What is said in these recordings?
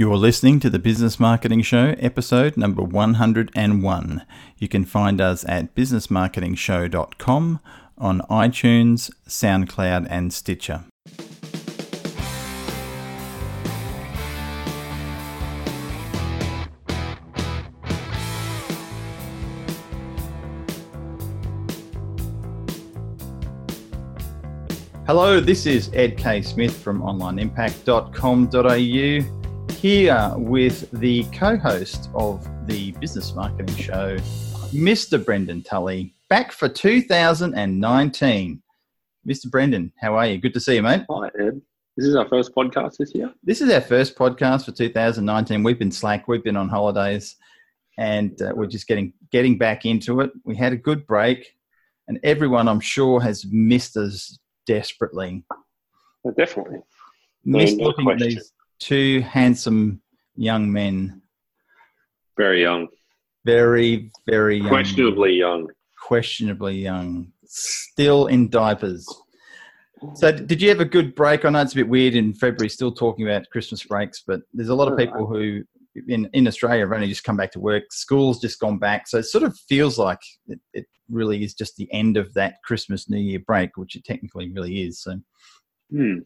You're listening to the Business Marketing Show, episode number 101. You can find us at businessmarketingshow.com on iTunes, SoundCloud, and Stitcher. Hello, this is Ed K. Smith from onlineimpact.com.au here with the co host of the Business Marketing Show, Mr. Brendan Tully, back for 2019. Mr. Brendan, how are you? Good to see you, mate. Hi, Ed. This is our first podcast this year. This is our first podcast for 2019. We've been slack, we've been on holidays, and uh, we're just getting getting back into it. We had a good break, and everyone, I'm sure, has missed us desperately. Well, definitely. Missed no, no looking question. at these two handsome young men. Very young. Very, very young. Questionably young. Questionably young. Still in diapers. So, did you have a good break? I know it's a bit weird in February, still talking about Christmas breaks, but there's a lot of people who in, in Australia have only just come back to work. School's just gone back. So, it sort of feels like it, it really is just the end of that Christmas New Year break, which it technically really is. So, hmm.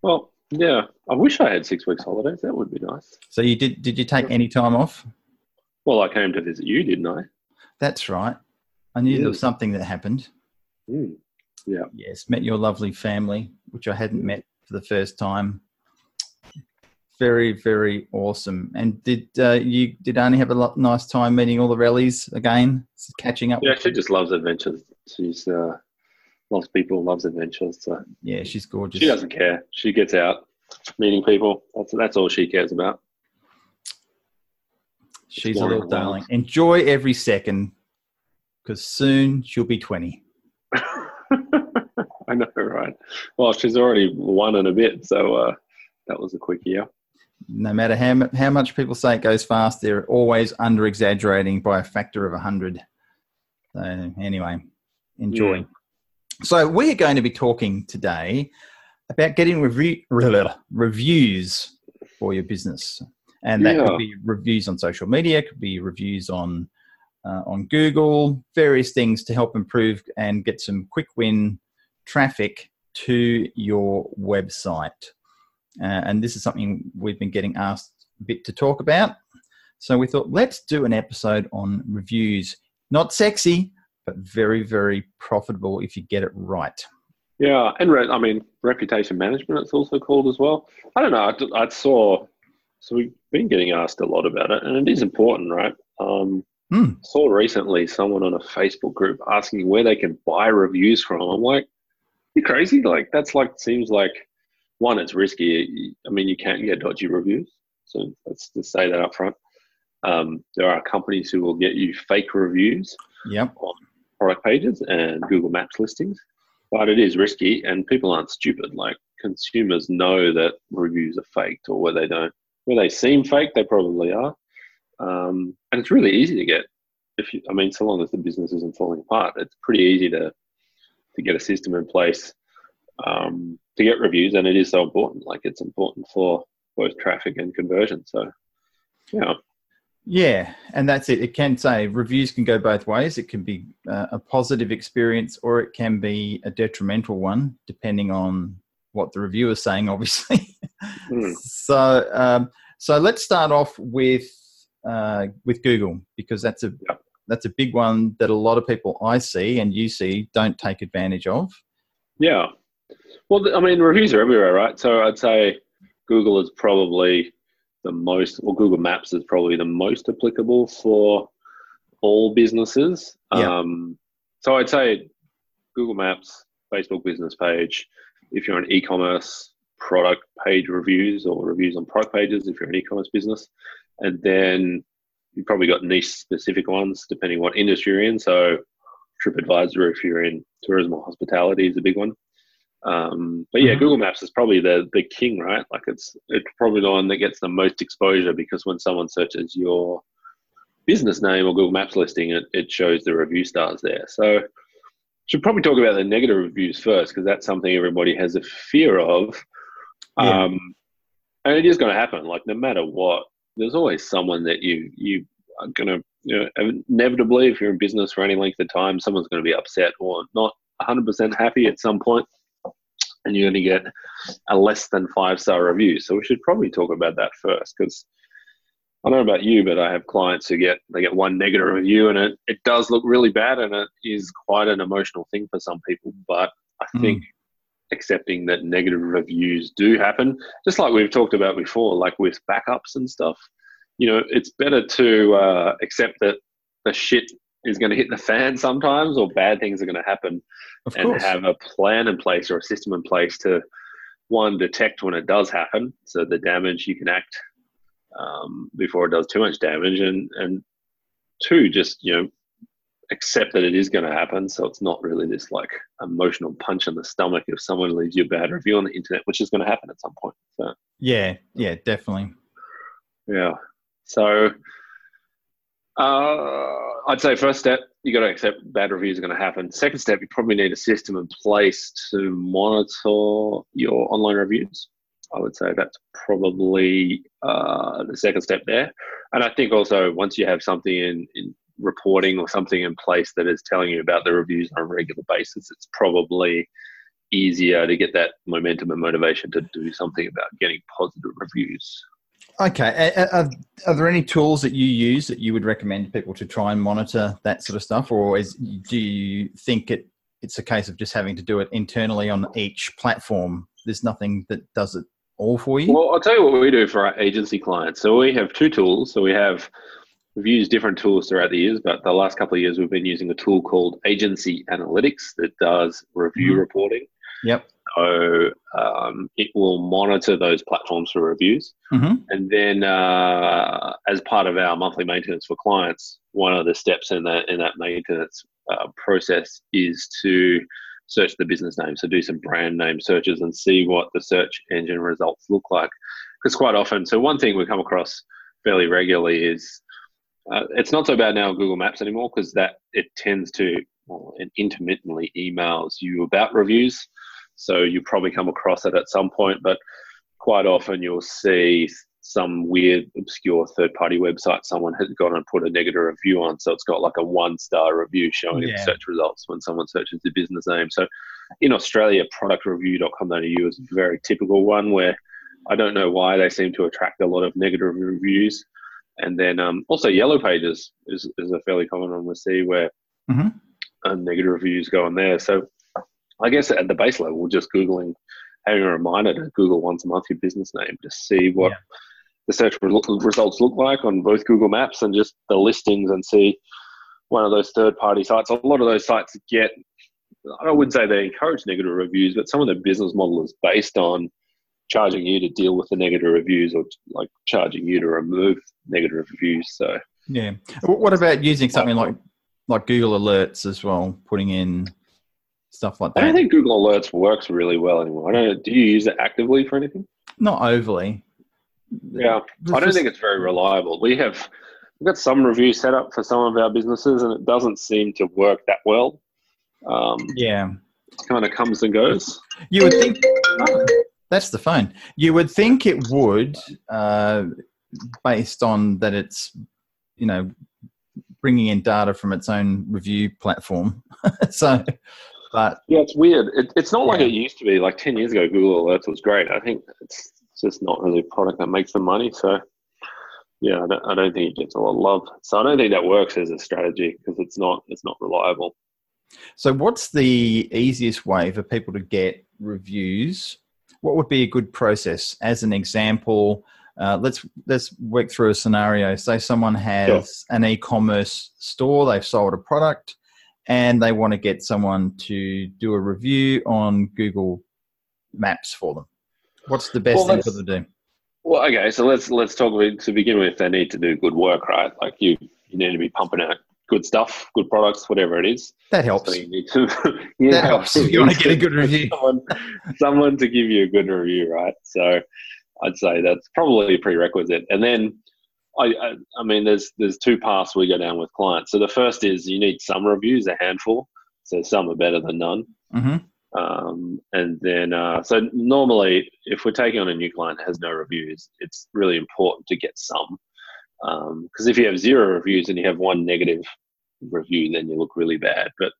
well, yeah, I wish I had six weeks holidays. That would be nice. So you did? Did you take any time off? Well, I came to visit you, didn't I? That's right. I knew there was something that happened. Mm. Yeah. Yes, met your lovely family, which I hadn't met for the first time. Very, very awesome. And did uh, you did Annie have a lot, nice time meeting all the rallies again, catching up? Yeah, she just loves adventures. She's uh, loves people, loves adventures. So yeah, she's gorgeous. She doesn't care. She gets out, meeting people. That's that's all she cares about. She's a little darling. Enjoy every second, because soon she'll be twenty. I know, right? Well, she's already one and a bit, so uh, that was a quick year. No matter how how much people say it goes fast, they're always under exaggerating by a factor of a hundred. So anyway, enjoy. Mm. So we're going to be talking today about getting review, reviews for your business, and that yeah. could be reviews on social media, could be reviews on uh, on Google, various things to help improve and get some quick win traffic to your website. Uh, and this is something we've been getting asked a bit to talk about. So we thought let's do an episode on reviews. Not sexy, but very, very profitable if you get it right. Yeah, and re- I mean reputation management. It's also called as well. I don't know. I, I, saw. So we've been getting asked a lot about it, and it is important, right? Um, mm. Saw recently someone on a Facebook group asking where they can buy reviews from. I'm like, you crazy? Like that's like seems like one, it's risky. I mean, you can't get dodgy reviews. So let's just say that up front. Um, there are companies who will get you fake reviews yep. on product pages and Google Maps listings. But it is risky, and people aren't stupid. Like consumers know that reviews are faked, or where they don't, where they seem fake, they probably are. Um, and it's really easy to get. If you, I mean, so long as the business isn't falling apart, it's pretty easy to to get a system in place um, to get reviews, and it is so important. Like it's important for both traffic and conversion. So, yeah. Yeah, and that's it. It can say reviews can go both ways. It can be uh, a positive experience or it can be a detrimental one, depending on what the reviewer is saying, obviously. Mm. so, um, so let's start off with uh, with Google because that's a yep. that's a big one that a lot of people I see and you see don't take advantage of. Yeah, well, I mean, reviews are everywhere, right? So I'd say Google is probably the most, or Google Maps is probably the most applicable for all businesses. Yeah. Um, so I'd say Google Maps, Facebook business page. If you're an e-commerce product page reviews or reviews on product pages, if you're an e-commerce business, and then you've probably got niche specific ones depending what industry you're in. So TripAdvisor, if you're in tourism or hospitality, is a big one. Um, but yeah, mm-hmm. Google Maps is probably the the king, right? Like it's it's probably the one that gets the most exposure because when someone searches your business name or Google Maps listing, it, it shows the review stars there. So should probably talk about the negative reviews first because that's something everybody has a fear of. Yeah. Um, and it is going to happen. Like no matter what, there's always someone that you you are going to you know, inevitably, if you're in business for any length of time, someone's going to be upset or not 100% happy at some point, and you're going to get a less than five star review. So we should probably talk about that first because I don't know about you, but I have clients who get they get one negative review, and it, it does look really bad, and it is quite an emotional thing for some people. But I hmm. think accepting that negative reviews do happen, just like we've talked about before, like with backups and stuff. You know, it's better to uh, accept that the shit is going to hit the fan sometimes, or bad things are going to happen, of and have a plan in place or a system in place to one detect when it does happen, so the damage you can act um, before it does too much damage, and and two, just you know accept that it is going to happen. So it's not really this like emotional punch in the stomach if someone leaves you a bad review on the internet, which is going to happen at some point. So yeah, yeah, definitely. Yeah. So uh, I'd say first step, you got to accept bad reviews are going to happen. Second step, you probably need a system in place to monitor your online reviews. I would say that's probably uh, the second step there. And I think also once you have something in, in reporting or something in place that is telling you about the reviews on a regular basis, it's probably easier to get that momentum and motivation to do something about getting positive reviews. Okay. Are, are, there any tools that you use that you would recommend people to try and monitor that sort of stuff, or is do you think it it's a case of just having to do it internally on each platform? There's nothing that does it all for you. Well, I'll tell you what we do for our agency clients. So we have two tools. So we have we've used different tools throughout the years, but the last couple of years we've been using a tool called Agency Analytics that does review mm-hmm. reporting. Yep. So um, it will monitor those platforms for reviews. Mm-hmm. And then, uh, as part of our monthly maintenance for clients, one of the steps in that in that maintenance uh, process is to search the business name. So do some brand name searches and see what the search engine results look like. Because quite often, so one thing we come across fairly regularly is uh, it's not so bad now on Google Maps anymore because that it tends to well, it intermittently emails you about reviews. So you probably come across it at some point, but quite often you'll see some weird, obscure third party website someone has gone and put a negative review on. So it's got like a one star review showing yeah. in search results when someone searches the business name. So in Australia, productreview.com.au is a very typical one where I don't know why they seem to attract a lot of negative reviews. And then um, also Yellow Pages is, is a fairly common one we see where mm-hmm. um, negative reviews go on there. So I guess at the base level, just Googling, having a reminder to Google once a month your business name to see what yeah. the search results look like on both Google Maps and just the listings and see one of those third party sites. A lot of those sites get, I wouldn't say they encourage negative reviews, but some of their business model is based on charging you to deal with the negative reviews or like charging you to remove negative reviews. So, yeah. What about using something uh, like like Google Alerts as well, putting in stuff like that. I don't think Google Alerts works really well anymore. I don't. Do you use it actively for anything? Not overly. Yeah, I don't think it's very reliable. We have we've got some reviews set up for some of our businesses, and it doesn't seem to work that well. Um, yeah, kind of comes and goes. You would think that's the phone. You would think it would, uh, based on that it's you know bringing in data from its own review platform. so but yeah, it's weird. It, it's not yeah. like it used to be. Like ten years ago, Google Alerts was great. I think it's just not really a product that makes the money. So yeah, I don't, I don't think it gets a lot of love. So I don't think that works as a strategy because it's not it's not reliable. So what's the easiest way for people to get reviews? What would be a good process? As an example, uh, let's let's work through a scenario. Say someone has sure. an e-commerce store. They've sold a product and they want to get someone to do a review on Google Maps for them. What's the best well, thing for them to do? Well, okay, so let's let's talk about, to begin with. They need to do good work, right? Like you, you need to be pumping out good stuff, good products, whatever it is. That helps. So you need to. yeah, that helps. You want to get a good review. Someone, someone to give you a good review, right? So I'd say that's probably a prerequisite, and then I, I, I mean, there's there's two paths we go down with clients. So the first is you need some reviews, a handful. So some are better than none. Mm-hmm. Um, and then, uh, so normally, if we're taking on a new client that has no reviews, it's really important to get some. Because um, if you have zero reviews and you have one negative review, then you look really bad. But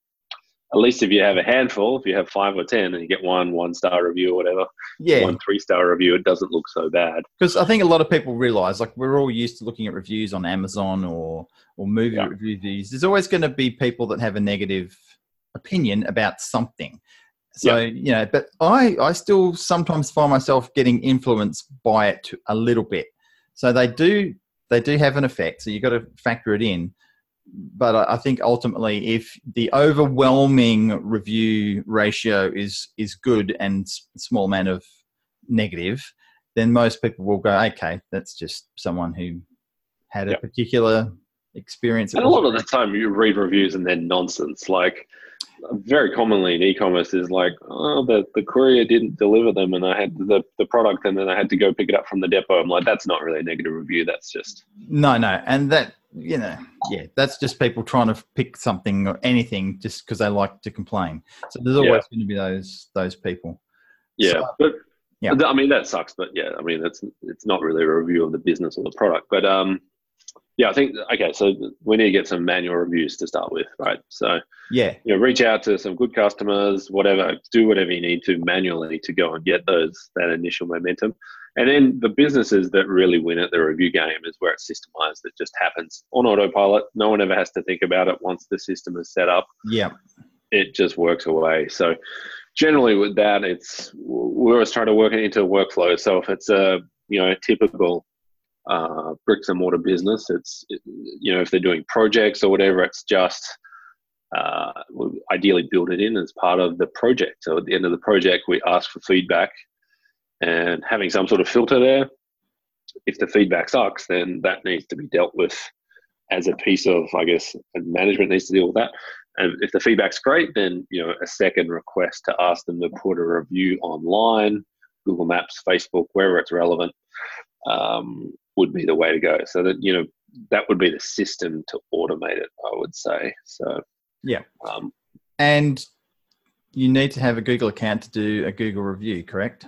at least if you have a handful, if you have five or ten, and you get one one star review or whatever, yeah, one three star review, it doesn't look so bad. Because I think a lot of people realize, like we're all used to looking at reviews on Amazon or or movie yeah. reviews. There's always going to be people that have a negative opinion about something. So yeah. you know, but I I still sometimes find myself getting influenced by it a little bit. So they do they do have an effect. So you've got to factor it in. But I think ultimately, if the overwhelming review ratio is is good and small amount of negative, then most people will go, okay, that's just someone who had a yep. particular experience. And a lot of the time, you read reviews and they're nonsense. Like very commonly in e-commerce is like, oh, the, the courier didn't deliver them, and I had the, the product, and then I had to go pick it up from the depot. I'm like, that's not really a negative review. That's just no, no, and that you know, yeah, that's just people trying to pick something or anything just because they like to complain. So there's always yeah. going to be those those people. Yeah, so, but yeah, I mean that sucks. But yeah, I mean that's it's not really a review of the business or the product, but um yeah, I think okay. So we need to get some manual reviews to start with, right? So yeah, you know, reach out to some good customers, whatever. Do whatever you need to manually to go and get those that initial momentum, and then the businesses that really win at the review game is where it's systemized. It just happens on autopilot. No one ever has to think about it once the system is set up. Yeah, it just works away. So generally with that, it's we're always trying to work it into a workflow. So if it's a you know a typical uh, bricks and mortar business. It's you know if they're doing projects or whatever, it's just uh, ideally build it in as part of the project. So at the end of the project, we ask for feedback, and having some sort of filter there. If the feedback sucks, then that needs to be dealt with as a piece of, I guess, management needs to deal with that. And if the feedback's great, then you know a second request to ask them to put a review online, Google Maps, Facebook, wherever it's relevant, um, would be the way to go. So that you know that would be the system to automate it. I would say so. Yeah. Um, and you need to have a Google account to do a Google review, correct?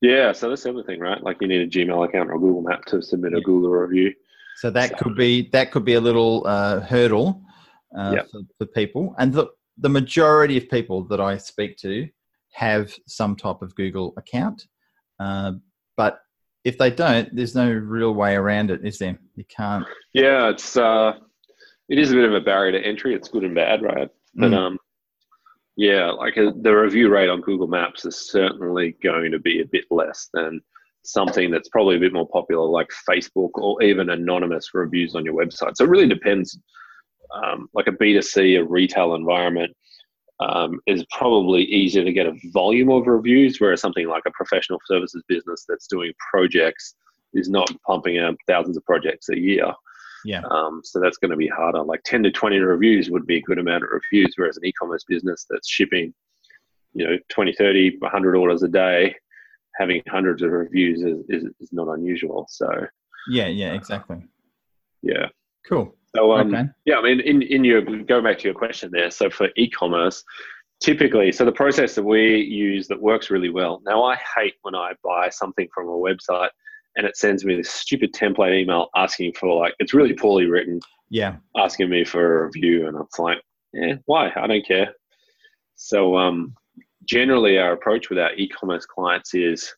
Yeah, so that's the other thing, right? Like you need a Gmail account or a Google Map to submit yeah. a Google review. So that so. could be that could be a little uh, hurdle uh, yeah. for, for, people, and the the majority of people that I speak to have some type of Google account, uh, but if they don't, there's no real way around it, is there? You can't. Yeah, it's uh, it is a bit of a barrier to entry. It's good and bad, right? But mm. um, yeah, like uh, the review rate on Google Maps is certainly going to be a bit less than something that's probably a bit more popular, like Facebook or even anonymous reviews on your website. So it really depends. Um, like a B2C, a retail environment, um, is probably easier to get a volume of reviews, whereas something like a professional services business that's doing projects is not pumping out thousands of projects a year. Yeah. Um, so that's going to be harder. Like 10 to 20 reviews would be a good amount of reviews, whereas an e-commerce business that's shipping, you know, 20, 30, 100 orders a day, having hundreds of reviews is, is, is not unusual. So yeah, yeah, exactly. Yeah. Cool. So um, okay. yeah, I mean, in in your go back to your question there. So for e-commerce, typically, so the process that we use that works really well. Now, I hate when I buy something from a website and it sends me this stupid template email asking for like it's really poorly written. Yeah, asking me for a review, and it's like, yeah, why? I don't care. So um, generally, our approach with our e-commerce clients is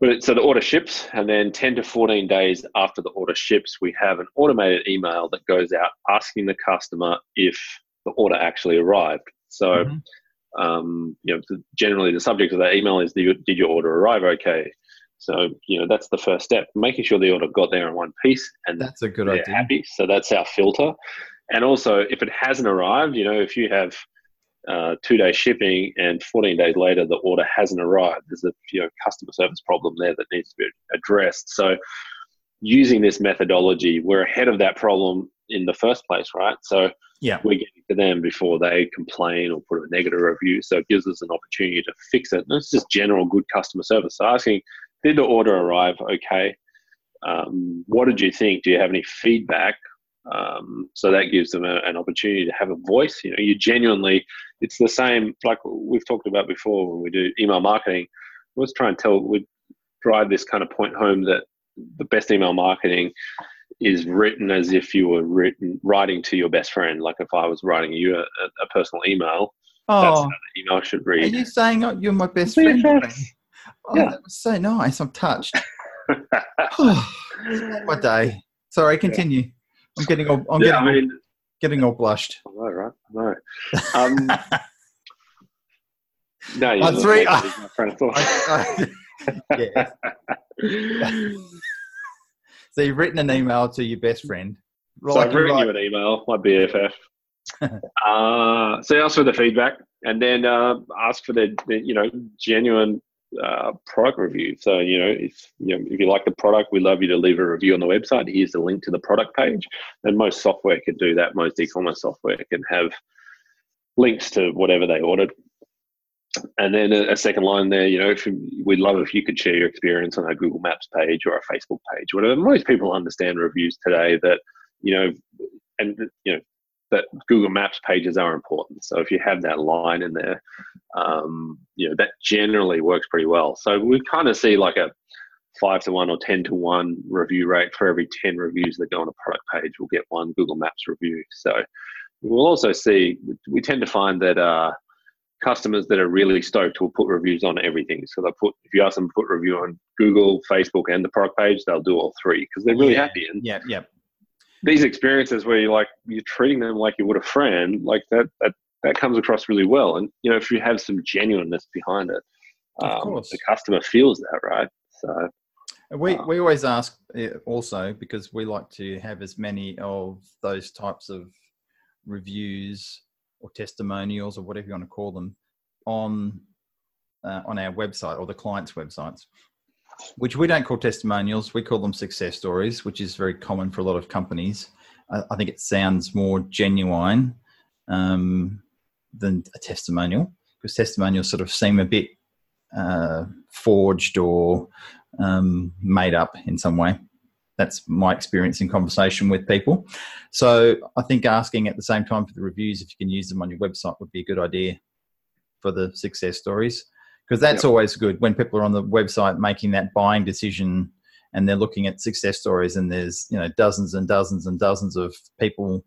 but so the order ships, and then 10 to 14 days after the order ships, we have an automated email that goes out asking the customer if the order actually arrived. So, mm-hmm. um, you know, generally the subject of that email is, did your order arrive okay? So, you know, that's the first step, making sure the order got there in one piece and that's a good idea. Happy. So that's our filter. And also, if it hasn't arrived, you know, if you have uh, two day shipping and 14 days later the order hasn't arrived. There's a you know, customer service problem there that needs to be addressed. So, using this methodology, we're ahead of that problem in the first place, right? So, yeah, we're getting to them before they complain or put a negative review. So, it gives us an opportunity to fix it. And it's just general good customer service. So, asking, did the order arrive okay? Um, what did you think? Do you have any feedback? Um, so that gives them a, an opportunity to have a voice. You know, you genuinely it's the same like we've talked about before when we do email marketing. Let's try and tell we drive this kind of point home that the best email marketing is written as if you were written writing to your best friend. Like if I was writing you a, a personal email, oh, that's how the email should read. Are you saying oh, you're my best friend? Oh, yeah. that was so nice. I'm touched. my day. Sorry, continue. I'm getting all. I'm yeah, getting. I mean, all, getting all blushed. I know, right? I know. Um, no, you're uh, three. Uh, my friend I, yeah. so you've written an email to your best friend. So I've written you an email, my BFF. uh, so ask for the feedback, and then uh, ask for the, the you know genuine uh, product review. So you know, if you know if you like the product, we love you to leave a review on the website. Here's the link to the product page, and most software can do that. Most e-commerce software can have links to whatever they ordered. And then a, a second line there, you know, if you, we'd love if you could share your experience on our Google Maps page or our Facebook page, whatever. Most people understand reviews today that you know, and you know, that Google Maps pages are important. So if you have that line in there, um, you know that generally works pretty well. So we kind of see like a five to one or ten to one review rate for every ten reviews that go on a product page. We'll get one Google Maps review. So we'll also see we tend to find that uh, customers that are really stoked will put reviews on everything. So they'll put if you ask them to put review on Google, Facebook, and the product page, they'll do all three because they're really yeah. happy. And yeah, yeah these experiences where you're like you're treating them like you would a friend, like that that that comes across really well. And you know, if you have some genuineness behind it, um, the customer feels that, right? So we uh, we always ask eh, also because we like to have as many of those types of reviews or testimonials or whatever you want to call them on uh, on our website or the client's websites which we don't call testimonials. We call them success stories, which is very common for a lot of companies. I, I think it sounds more genuine um, than a testimonial because testimonials sort of seem a bit uh, forged or um, made up in some way. That's my experience in conversation with people. So I think asking at the same time for the reviews, if you can use them on your website, would be a good idea for the success stories because that's yep. always good when people are on the website making that buying decision and they're looking at success stories and there's you know dozens and dozens and dozens of people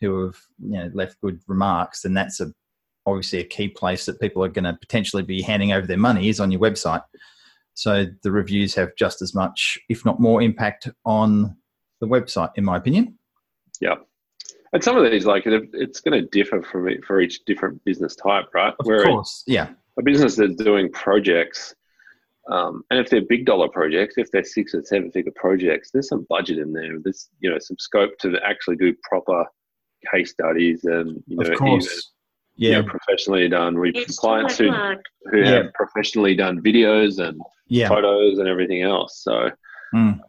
who have you know left good remarks and that's a obviously a key place that people are going to potentially be handing over their money is on your website. So the reviews have just as much if not more impact on the website in my opinion. Yeah. And some of these like it's going to differ from for each different business type right? Of Where course yeah a business that's doing projects, um, and if they're big dollar projects, if they're six or seven figure projects, there's some budget in there. There's you know some scope to actually do proper case studies and you know, even, yeah, you know, professionally done. We clients who who yeah. have professionally done videos and yeah. photos and everything else. So. Mm.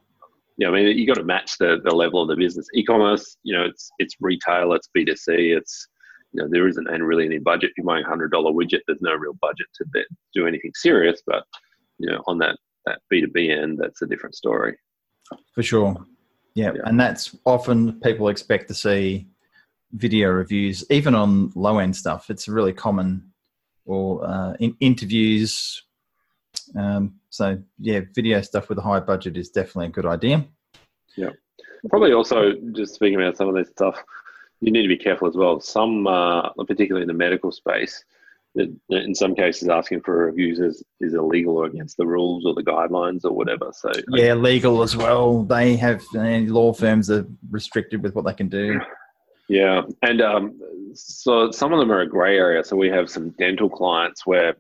Yeah, I mean, you got to match the, the level of the business. E-commerce, you know, it's it's retail, it's B two C, it's you know, there isn't and really any budget. If you're buying a hundred dollar widget, there's no real budget to do anything serious. But you know, on that that B two B end, that's a different story. For sure, yeah. yeah, and that's often people expect to see video reviews, even on low end stuff. It's really common, or uh, in interviews. Um, so yeah, video stuff with a high budget is definitely a good idea. Yeah, probably also just speaking about some of this stuff you need to be careful as well. Some, uh, particularly in the medical space, in some cases, asking for reviews is, is illegal or against the rules or the guidelines or whatever. So yeah, legal as well. They have law firms are restricted with what they can do. Yeah, and um, so some of them are a grey area. So we have some dental clients where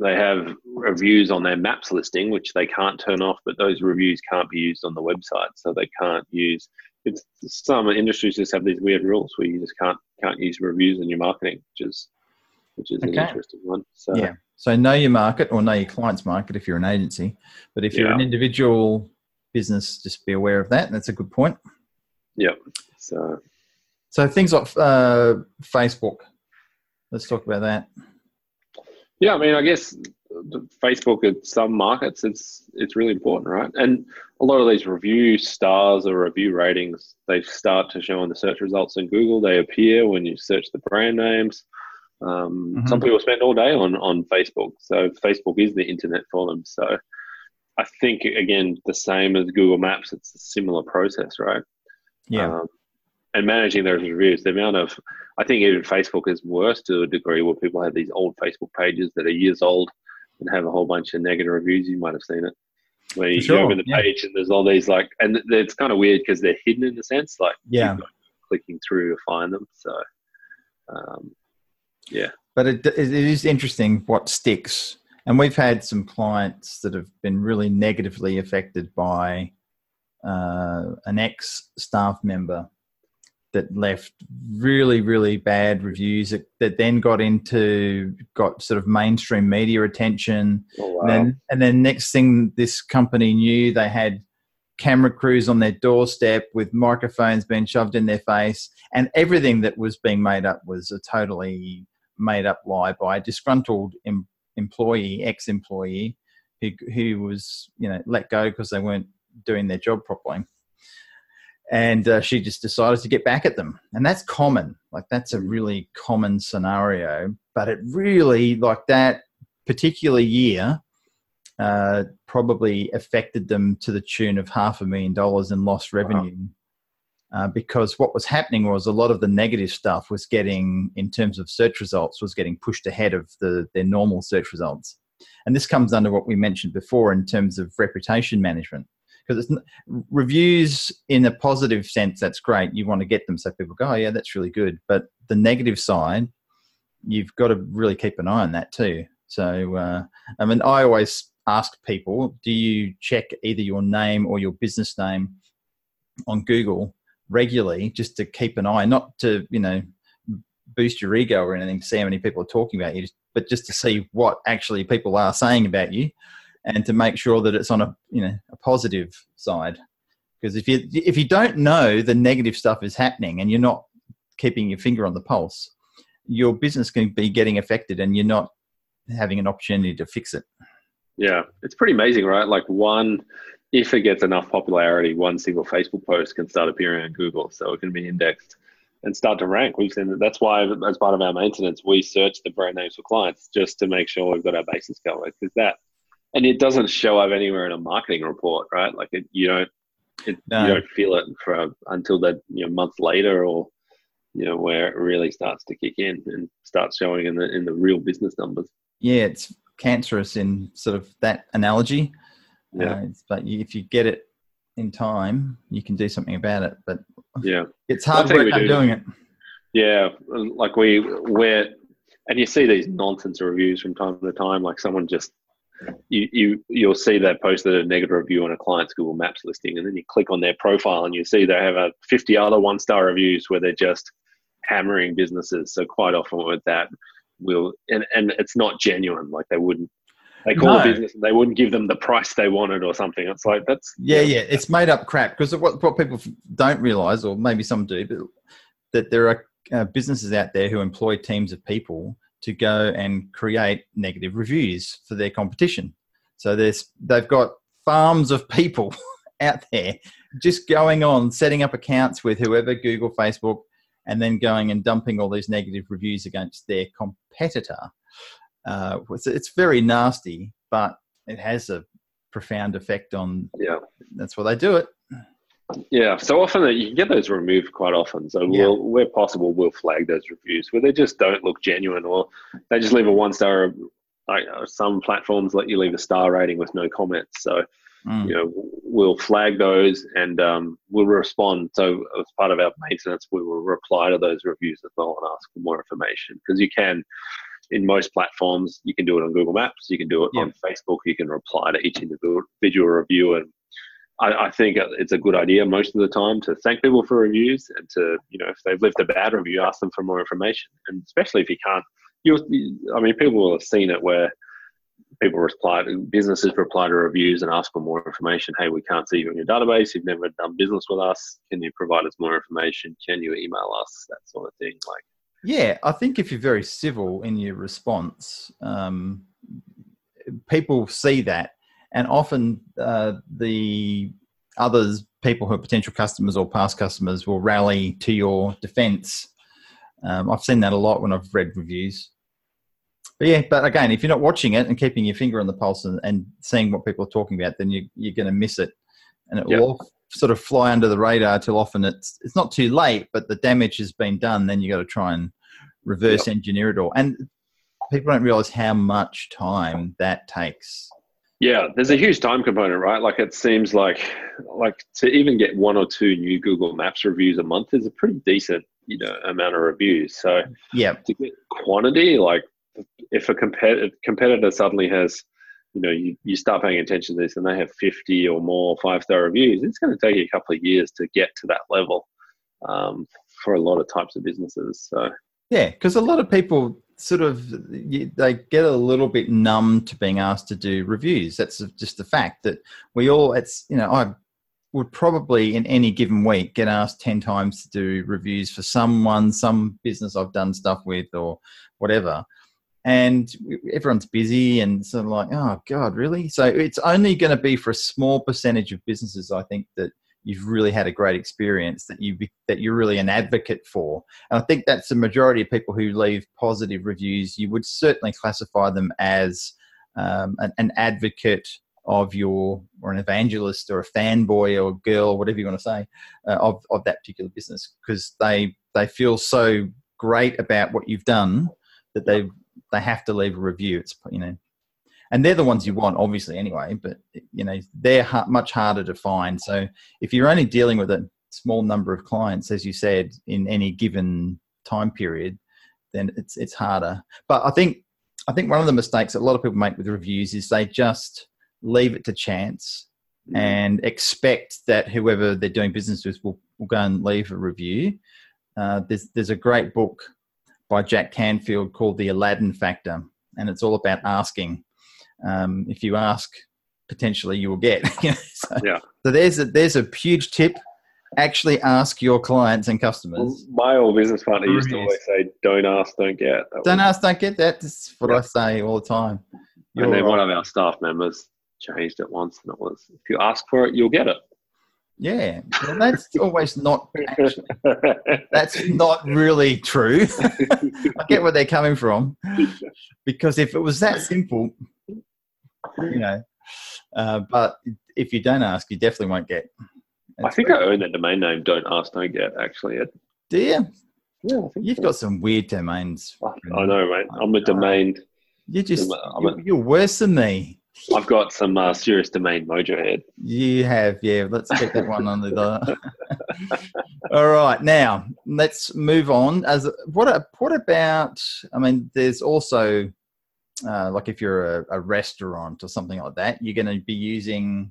they have reviews on their maps listing, which they can't turn off, but those reviews can't be used on the website. So they can't use it's some industries just have these weird rules where you just can't can't use reviews in your marketing, which is which is okay. an interesting one. So yeah. So know your market or know your client's market if you're an agency. But if you're an individual business, just be aware of that. That's a good point. Yeah. So so things like uh, Facebook. Let's talk about that. Yeah, I mean, I guess Facebook at some markets, it's it's really important, right? And a lot of these review stars or review ratings, they start to show in the search results in Google. They appear when you search the brand names. Um, mm-hmm. Some people spend all day on on Facebook, so Facebook is the internet for them. So I think again, the same as Google Maps, it's a similar process, right? Yeah. Um, and managing those reviews, the amount of, I think even Facebook is worse to a degree where people have these old Facebook pages that are years old and have a whole bunch of negative reviews. You might have seen it. Where you sure, open the yeah. page and there's all these like, and it's kind of weird because they're hidden in a sense, like yeah, clicking through to find them. So, um, yeah. But it, it is interesting what sticks and we've had some clients that have been really negatively affected by uh, an ex staff member that left really really bad reviews that, that, then got into got sort of mainstream media attention. Oh, wow. and, then, and then next thing this company knew they had camera crews on their doorstep with microphones being shoved in their face. And everything that was being made up was a totally made up lie by a disgruntled em- employee, ex-employee, who who was you know let go because they weren't doing their job properly, and uh, she just decided to get back at them, and that's common. Like that's a really common scenario, but it really like that particular year. Uh, probably affected them to the tune of half a million dollars in lost revenue wow. Uh, because what was happening was a lot of the negative stuff was getting, in terms of search results, was getting pushed ahead of the, their normal search results. And this comes under what we mentioned before in terms of reputation management. Because it's reviews in a positive sense, that's great. You want to get them so people go, oh, yeah, that's really good. But the negative side, you've got to really keep an eye on that too. So, uh, I mean, I always ask people, do you check either your name or your business name on Google regularly just to keep an eye, not to, you know, boost your ego or anything see how many people are talking about you, but just to see what actually people are saying about you and to make sure that it's on a, you know, a positive side. Because if you if you don't know the negative stuff is happening and you're not keeping your finger on the pulse, your business can be getting affected and you're not having an opportunity to fix it. Yeah, it's pretty amazing, right? Like one if it gets enough popularity, one single Facebook post can start appearing on Google, so it can be indexed and start to rank. We've seen that. That's why, as part of our maintenance, we search the brand names for clients just to make sure we've got our bases covered. Because that, and it doesn't show up anywhere in a marketing report, right? Like it, you don't, it, no. you don't feel it for until that you know months later, or you know where it really starts to kick in and starts showing in the in the real business numbers. Yeah, it's cancerous in sort of that analogy yeah. Uh, but if you get it in time, you can do something about it. But yeah, it's hard work do. doing it. Yeah, like we we're and you see these nonsense reviews from time to time. Like someone just you you you'll see they posted a negative review on a client's Google Maps listing, and then you click on their profile and you see they have a 50 other one star reviews where they're just hammering businesses. So quite often with that, will and and it's not genuine. Like they wouldn't they call no. a business and they wouldn't give them the price they wanted or something. It's like that's yeah, yeah. It's made up crap because what what people don't realize, or maybe some do, but that there are uh, businesses out there who employ teams of people to go and create negative reviews for their competition. So there's they've got farms of people out there just going on setting up accounts with whoever Google, Facebook, and then going and dumping all these negative reviews against their competitor uh, it's, it's very nasty, but it has a profound effect on. Yeah, that's why they do it. Yeah, so often you can get those removed quite often. So yeah. we'll, where possible, we'll flag those reviews where they just don't look genuine, or they just leave a one star. Like uh, some platforms let you leave a star rating with no comments. So mm. you know we'll flag those and um, we'll respond. So as part of our maintenance, we will reply to those reviews as well and ask for more information because you can in most platforms, you can do it on Google Maps, you can do it yeah. on Facebook, you can reply to each individual review. And I, I, think it's a good idea most of the time to thank people for reviews and to, you know, if they've left a bad review, ask them for more information. And especially if you can't, you, I mean, people will have seen it where people reply to businesses reply to reviews and ask for more information. Hey, we can't see you in your database. You've never done business with us. Can you provide us more information? Can you email us? That sort of thing. Like, yeah, I think if you're very civil in your response, um, people see that, and often uh, the others, people who are potential customers or past customers, will rally to your defence Um, I've seen that a lot when I've read reviews. But yeah, but again, if you're not watching it and keeping your finger on the pulse and, and seeing what people are talking about, then you, you're going to miss it, and it will Yep. all sort of fly under the radar till often it's it's not too late, but the damage has been done. Then you got to try and reverse engineer it all, and people don't realize how much time that takes. Yeah, there's a huge time component, right? Like it seems like like to even get one or two new Google Maps reviews a month is a pretty decent, you know, amount of reviews. So Yeah, to get quantity, like if a competitor competitor suddenly has, you know, you, you start paying attention to this and they have 50 or more five star reviews, it's going to take you a couple of years to get to that level um, for a lot of types of businesses. So Yeah, because a lot of people sort of you- they get a little bit numb to being asked to do reviews. That's just the fact that we all. It's you know I would probably in any given week get asked ten times to do reviews for someone, some business I've done stuff with or whatever. And everyone's busy and sort of like, oh God, really? So it's only going to be for a small percentage of businesses, I think, that you've really had a great experience that you that you're really an advocate for. And I think that's the majority of people who leave positive reviews. You would certainly classify them as um, an, an advocate of your, or an evangelist, or a fanboy, or a girl, whatever you want to say, uh, of of that particular business, because they they feel so great about what you've done that they they have to leave a review. It's you know. And they're the ones you want, obviously, anyway. But you know they're ha- much harder to find. So if you're only dealing with a small number of clients, as you said, in any given time period, then it's it's harder. But I think I think one of the mistakes that a lot of people make with reviews is they just leave it to chance and expect that whoever they're doing business with will, will go and leave a review. Uh, there's there's a great book by Jack Canfield called The Aladdin Factor, and it's all about asking. Um, if you ask, potentially you will get. so, Yeah. so there's a there's a huge tip. Actually, ask your clients and customers. my old business partner used to always say, "Don't ask, don't get." That Don't was- ask, don't get. that. That's what Yeah. I say all the time. And You're then right. one of our staff members changed it once, and it was, "If you ask for it, you'll get it." Yeah, well, that's always not. Actually, that's not really true. I get where they're coming from, because if it was that simple, you know. Uh, but if you don't ask, you definitely won't get. I think very- I own that domain name. Don't ask, don't get. Actually, it, do you? yeah, I think You've so. got some weird domains. I know, mate. I'm a domain. You're just a- you're, you're worse than me. I've got some uh, serious domain mojo head. You have, yeah. Let's keep that one on the. All right, now let's move on. As what? a- What about? I mean, there's also uh, like if you're a, a restaurant or something like that, you're going to be using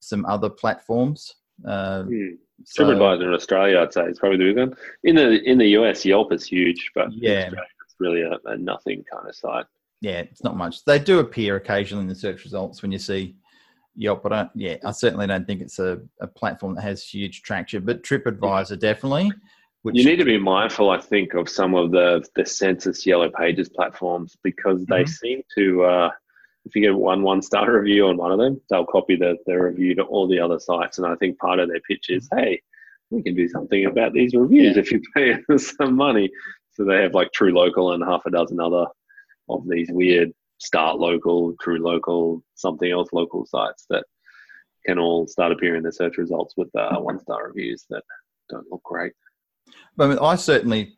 some other platforms. Uh, Hmm. so- TripAdvisor in Australia, I'd say, is probably the big one. In the in the US, Yelp is huge, but Yeah. It's really a, a nothing kind of site. yeah, it's not much. They do appear occasionally in the search results when you see Yelp, but I yeah, I certainly don't think it's a, a platform that has huge traction. But TripAdvisor definitely. Which, You need to be mindful, I think, of some of the the Sensis yellow pages platforms because they Mhm. seem to. Uh, if you get one one star review on one of them, they'll copy the, the review to all the other sites. And I think part of their pitch is, hey, we can do something about these reviews Yeah. if you pay us some money. So they have like True Local and half a dozen other of these weird Start Local, True Local, something else local sites that can all start appearing in the search results with uh, one star reviews that don't look great. I, mean, I certainly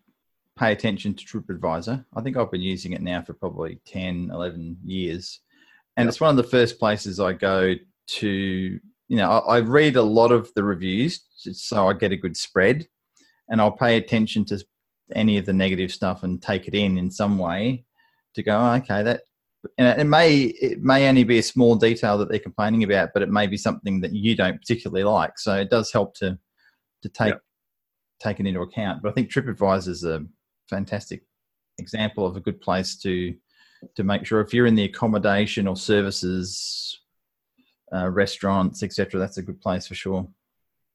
pay attention to TripAdvisor. I think I've been using it now for probably 10, 11 years. And Yep. it's one of the first places I go to. You know, I, I read a lot of the reviews so I get a good spread. And I'll pay attention to any of the negative stuff and take it in in some way to go, oh, okay, that. And it may it may only be a small detail that they're complaining about, but it may be something that you don't particularly like. So it does help to to take Yep. Taken into account. But I think TripAdvisor is a fantastic example of a good place to to make sure if you're in the accommodation or services, uh, restaurants, etc. That's a good place for sure.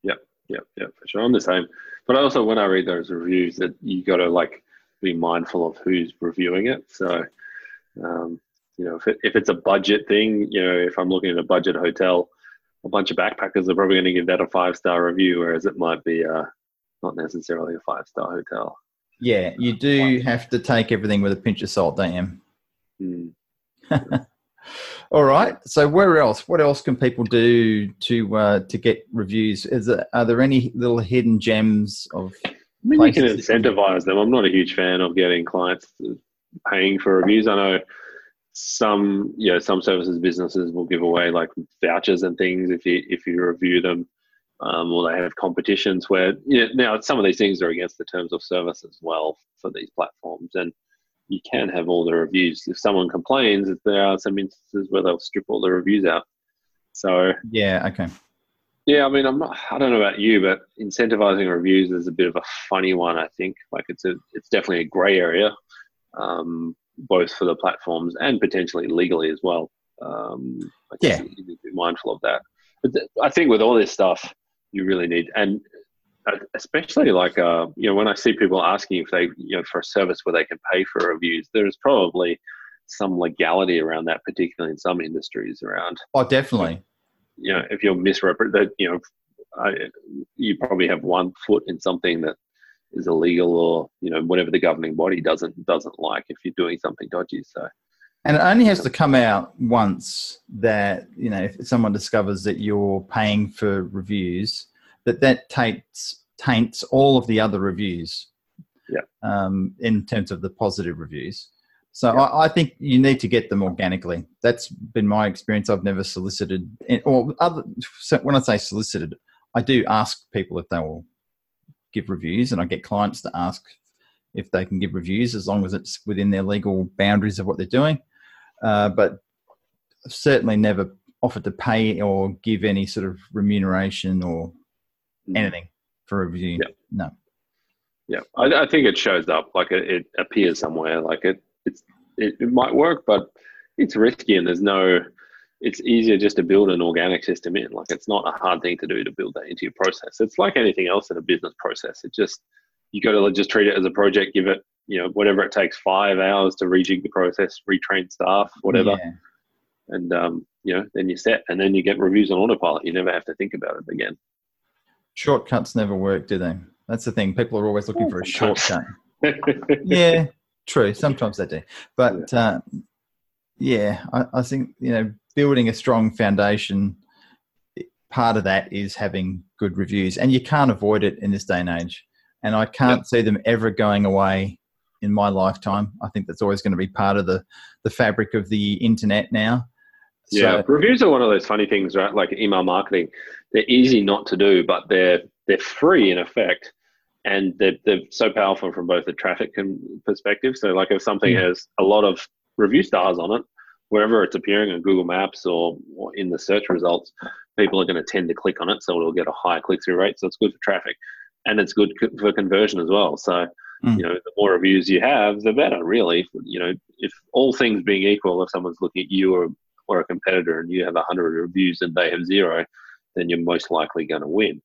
Yeah, yeah, yeah, for sure. I'm the same. But also, when I read those reviews, that you got to like be mindful of who's reviewing it. So, um, you know, if it, if it's a budget thing, you know, if I'm looking at a budget hotel, a bunch of backpackers are probably going to give that a five star review, whereas it might be uh, not necessarily a five star hotel. Yeah, you do have to take everything with a pinch of salt, don't Mm. All right. So where else? What else can people do to uh, to get reviews? Is there, are there any little hidden gems of? I mean, you can incentivize them. I'm not a huge fan of getting clients paying for reviews. I know some, you know, some services businesses will give away like vouchers and things if you if you review them, um, or they have competitions where you know, now some of these things are against the terms of service as well for these platforms, and you can have all the reviews. If someone complains, there are some instances where they'll strip all the reviews out. So Yeah. Okay. yeah, I mean, I'm not. I don't know about you, but incentivizing reviews is a bit of a funny one. I think like it's a, it's definitely a grey area, um, both for the platforms and potentially legally as well. Um, Yeah. you need to be mindful of that. But th- I think with all this stuff, you really need, and uh, especially like uh, you know, when I see people asking if they, you know, for a service where they can pay for reviews, there's probably some legality around that, particularly in some industries around Oh, definitely. you know, if you're misrepresented, you know, I, you probably have one foot in something that is illegal or you know whatever the governing body doesn't doesn't like if you're doing something dodgy. So And it only has to come out once that, you know, if someone discovers that you're paying for reviews, that that taints, taints all of the other reviews. Yeah. Um, in terms of the positive reviews. So Yeah. I, I think you need to get them organically. That's been my experience. I've never solicited, or other. When I say solicited, I do ask people if they will give reviews, and I get clients to ask if they can give reviews as long as it's within their legal boundaries of what they're doing. Uh, but certainly never offered to pay or give any sort of remuneration or anything for a review. Yeah. No. yeah, I, I think it shows up like it, it appears somewhere. Like it it's it, it might work, but it's risky and there's no. It's easier just to build an organic system in. Like it's not a hard thing to do to build that into your process. It's like anything else in a business process. It just you got to just treat it as a project. Give it you know whatever it takes five hours to rejig the process, retrain staff, whatever, Yeah. and um, you know then you're set. And then you get reviews on autopilot. You never have to think about it again. Shortcuts never work, do they? That's the thing. People are always looking for a shortcut. yeah, true. Sometimes they do, but uh, yeah, I, I think you know building a strong foundation. Part of that is having good reviews, and you can't avoid it in this day and age. And I can't see them ever going away in my lifetime. I think that's always going to be part of the the fabric of the internet now. Yeah, reviews are one of those funny things, right? Like email marketing, they're easy not to do, but they're they're free in effect, and they're they're so powerful from both the traffic perspective. So, like if something Mm. has a lot of review stars on it, wherever it's appearing on Google Maps or, or in the search results, people are going to tend to click on it, so it'll get a high click through rate. So it's good for traffic, and it's good for conversion as well. So. Mm. You know, the more reviews you have, the better. Really, you know, if all things being equal, if someone's looking at you or or a competitor and you have 100 reviews and they have zero, then you're most likely going to win.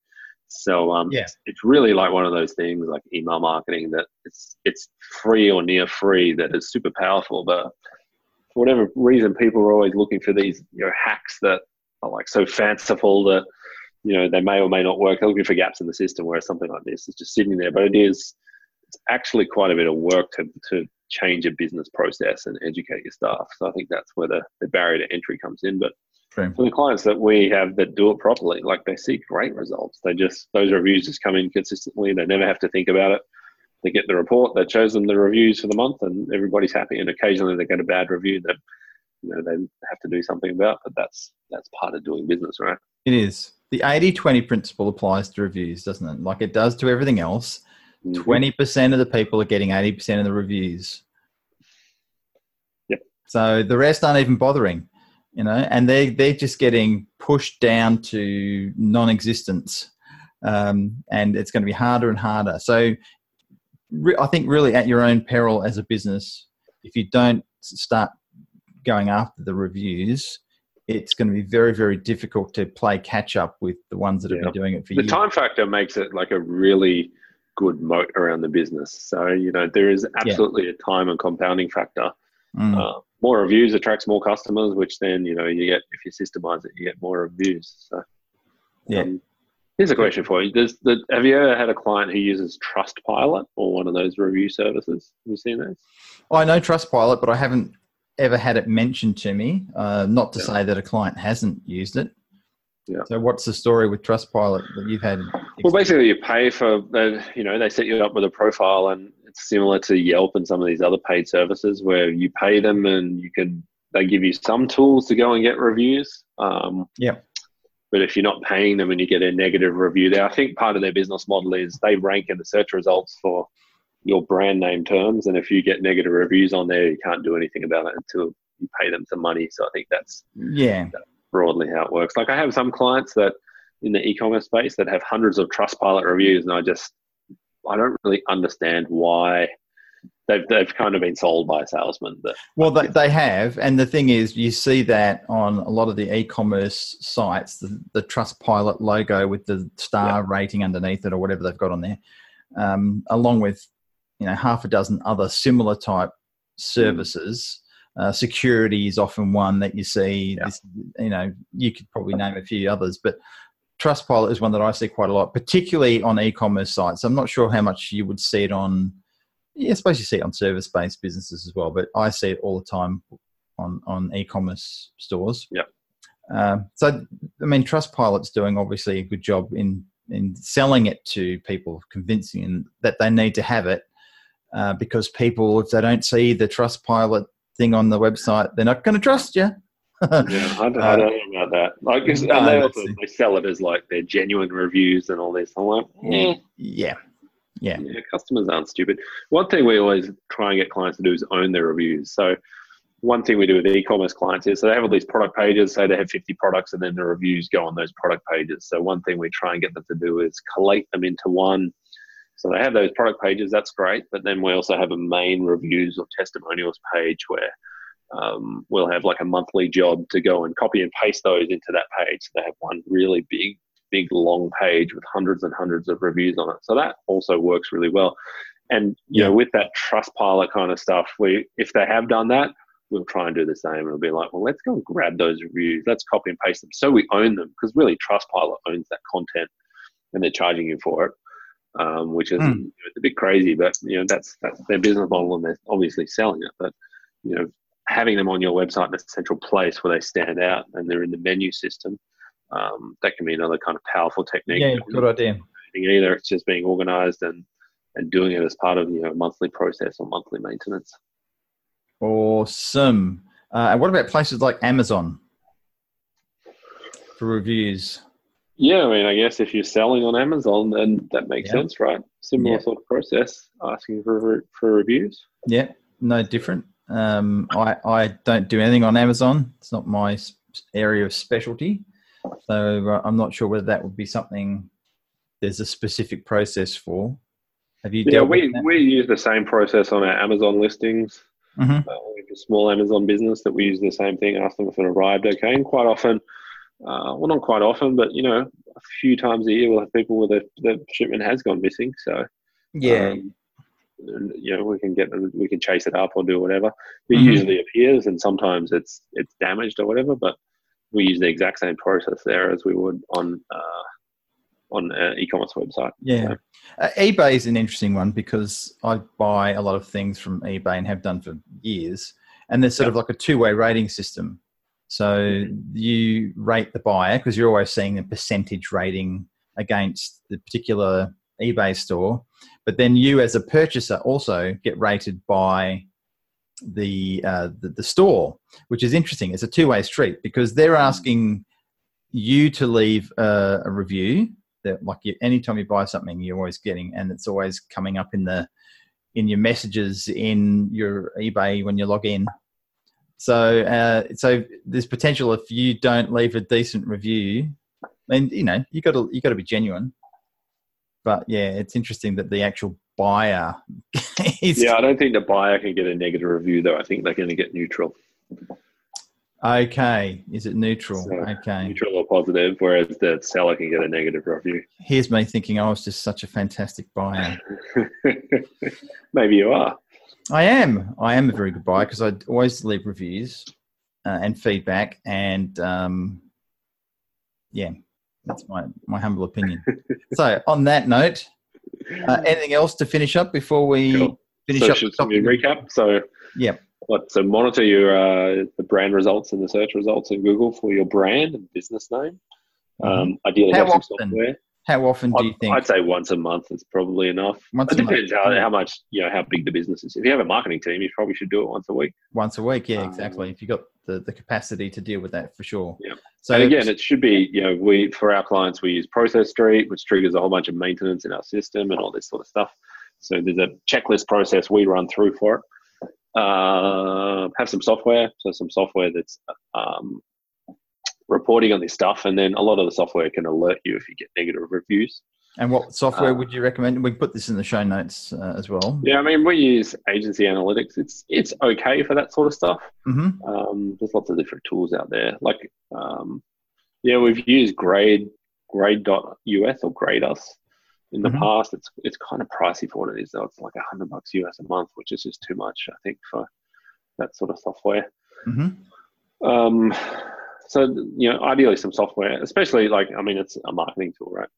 So um, Yeah. it's really like one of those things like email marketing that it's it's free or near free that is super powerful, but for whatever reason, people are always looking for these you know hacks that are like so fanciful that you know they may or may not work. They're looking for gaps in the system, whereas something like this is just sitting there. But it is it's actually quite a bit of work to to change a business process and educate your staff. So I think that's where the, the barrier to entry comes in. But True. for the clients that we have that do it properly, like they see great results. They just those reviews just come in consistently. They never have to think about it. They get the report They shows them the reviews for the month, and everybody's happy. And occasionally they get a bad review that you know they have to do something about. But that's that's part of doing business, right? It is. The 80 20 principle applies to reviews, doesn't it? Like it does to everything else. Mhm. 20% of the people are getting 80% of the reviews. Yep. So the rest aren't even bothering, you know, and they, they're just getting pushed down to non existence. Um, and it's going to be harder and harder. So re- I think, really, at your own peril as a business, if you don't start going after the reviews, it's going to be very, very difficult to play catch up with the ones that have Yeah. been doing it for you. the time factor makes it like a really good moat around the business. So you know there is absolutely a time and compounding factor. Mm. Uh, more reviews attracts more customers, which then you know you get if you systemize it, you get more reviews. So Yeah. um, Here's a question for you: Does the, Have you ever had a client who uses Trustpilot or one of those review services? Have you seen those? I know Trustpilot, but I haven't ever had it mentioned to me. Uh, not to yeah. say that a client hasn't used it. Yeah. So what's the story with Trustpilot that you've had? Well, basically, you pay for you know they set you up with a profile, and it's similar to Yelp and some of these other paid services where you pay them and you can they give you some tools to go and get reviews. Um, yeah. But if you're not paying them and you get a negative review there, I think part of their business model is they rank in the search results for your brand name terms. And if you get negative reviews on there, you can't do anything about it until you pay them some money. So I think that's yeah broadly how it works. Like I have some clients that in the e-commerce space that have hundreds of Trustpilot reviews, and I just I don't really understand why they've they've kind of been sold by a salesman. That well, they, they have, and the thing is, you see that on a lot of the e-commerce sites, the, the Trustpilot logo with the star yeah. rating underneath it, or whatever they've got on there, um, along with you know half a dozen other similar type services. Uh, security is often one that you see. Yeah. This, you know, you could probably name a few others, but Trustpilot is one that I see quite a lot, particularly on e-commerce sites. I'm not sure how much you would see it on. Yeah, I suppose you see it on service-based businesses as well, but I see it all the time on on e-commerce stores. Yeah. Um, so, I mean, Trustpilot's doing obviously a good job in in selling it to people, convincing them that they need to have it, uh, because people, if they don't see the Trustpilot thing on the website, they're not going to trust you yeah, I don't, I don't, know about that. Like, no, they also they sell it as like their genuine reviews and all this. I'm like, eh. yeah, yeah, yeah. Customers aren't stupid. One thing we always try and get clients to do is own their reviews. So, one thing we do with e-commerce clients is so they have all these product pages. Say they have 50 products, and then the reviews go on those product pages. So, one thing we try and get them to do is collate them into one. So they have those product pages. That's great, but then we also have a main reviews or testimonials page where um, we'll have like a monthly job to go and copy and paste those into that page. So they have one really big, big long page with hundreds and hundreds of reviews on it. So that also works really well. And you yeah. know, with that Trustpilot kind of stuff, we if they have done that, we'll try and do the same. It'll be like, well, let's go and grab those reviews. Let's copy and paste them so we own them because really Trustpilot owns that content and they're charging you for it. Um, which is mm. a bit crazy, but you know that's that's their business model, and they're obviously selling it. But you know, having them on your website in a central place where they stand out and they're in the menu system, um, that can be another kind of powerful technique. Yeah, good idea. Either it's just being organized and, and doing it as part of you know monthly process or monthly maintenance. Awesome. Uh, and what about places like Amazon for reviews? Yeah, I mean, I guess if you're selling on Amazon, then that makes yeah. sense, right? Similar yeah. sort of process, asking for for reviews. Yeah, no different. Um, I, I don't do anything on Amazon. It's not my area of specialty. So uh, I'm not sure whether that would be something there's a specific process for. Have you yeah, we, we use the same process on our Amazon listings. Mm-hmm. Uh, we have a small Amazon business that we use the same thing, ask them if it arrived okay. And quite often, uh, well, not quite often, but you know, a few times a year we'll have people where the, the shipment has gone missing. So, yeah. Um, you know we can get we can chase it up or do whatever. It mm-hmm. usually appears, and sometimes it's it's damaged or whatever. But we use the exact same process there as we would on uh, on an e-commerce website. Yeah, so. uh, eBay is an interesting one because I buy a lot of things from eBay and have done for years, and there's sort of like a two-way rating system. So you rate the buyer because you're always seeing a percentage rating against the particular eBay store, but then you as a purchaser also get rated by the, uh, the, the store, which is interesting. It's a two way street because they're hmm. asking you to leave a, a review. That like you, anytime you buy something, you're always getting, and it's always coming up in the in your messages in your eBay when you log in. So, uh, so there's potential if you don't leave a decent review, and you know you got to you got to be genuine but yeah, it's interesting that the actual buyer is. Yeah, I don't think the buyer can get a negative review though. I think they're going to get neutral. Okay, is it neutral? So okay, neutral or positive, whereas the seller can get a negative review. Here's me thinking I was just such a fantastic buyer. Maybe you are. I am. I am a very good buyer because I always leave reviews uh, and feedback, and um, yeah, That's my, my humble opinion. so, on that note, uh, anything else to finish up before we Cool. finish so up? should the recap? So yeah. what? So monitor your uh, the brand results and the search results in Google for your brand and business name. Um, ideally, Mm-hmm. How have some often software. How often do you think? I'd say once a month is probably enough. Once it a month. depends how, how much you know how big the business is. If you have a marketing team, you probably should do it once a week. Once a week, yeah, Um, exactly. If you've got the, the capacity to deal with that, for sure. Yeah. So and again, it should be you know we for our clients we use Process Street, which triggers a whole bunch of maintenance in our system and all this sort of stuff. So there's a checklist process we run through for it. Uh, have some software, so some software that's um, reporting on this stuff, and then a lot of the software can alert you if you get negative reviews. and what software uh, would you recommend? We put this in the show notes uh, as well. Yeah, I mean we use Agency Analytics. It's it's okay for that sort of stuff. hmm Um, there's lots of different tools out there. Like, um, yeah, we've used Grade Grade.us or Grade Us in the Mhm. past. It's it's kind of pricey for what it is though. It's like a hundred bucks US a month, which is just too much, I think, for that sort of software. hmm Um, so you know, ideally some software, especially like I mean, it's a marketing tool, right?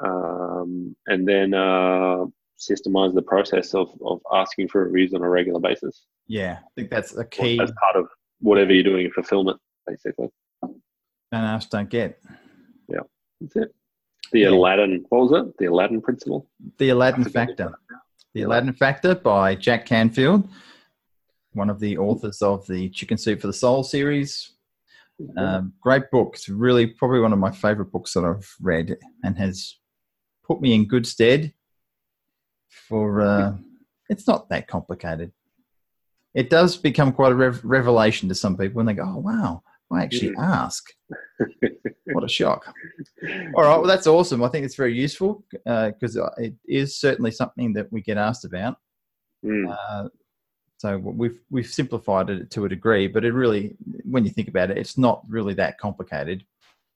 Um, and then uh, systemize the process of of asking for reviews on a regular basis Yeah, I think that's a key. as part of whatever you're doing in fulfillment, basically. Don't ask, don't get. Yeah, that's it. The Yeah. Aladdin, what was it? The Aladdin principle. The Aladdin Factor. The Aladdin Factor by Jack Canfield, one of the authors of the Chicken Soup for the Soul series. Um, great book. It's really probably one of my favorite books that I've read and has put me in good stead for. Uh, it's not that complicated. It does become quite a rev- revelation to some people when they go, "Oh wow, I actually ask." what a shock! All right, well that's awesome. I think it's very useful because it is certainly something that we get asked about. Mm, Uh, so we've we've simplified it to a degree, but it really, when you think about it, it's not really that complicated.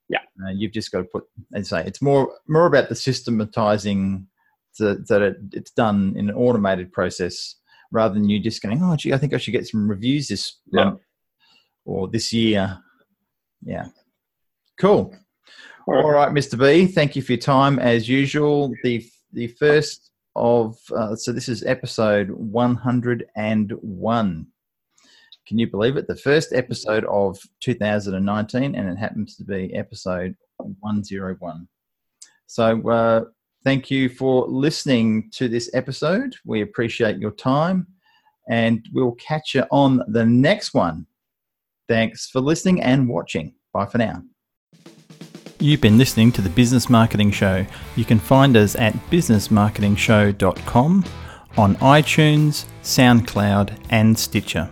Yeah. uh, you've just got to put and say it's more more about the systematizing that it, it's done in an automated process rather than you just going, oh gee, I think I should get some reviews this Yeah. month or this year. Yeah, cool. All right. All right, Mr. B, thank you for your time as usual. The the first of uh, so this is episode 101. Can you believe it? The first episode of 2019, and it happens to be episode 101. So, uh, thank you for listening to this episode. We appreciate your time, and we'll catch you on the next one. Thanks for listening and watching. Bye for now. You've been listening to the Business Marketing Show. You can find us at businessmarketingshow.com on iTunes, SoundCloud, and Stitcher.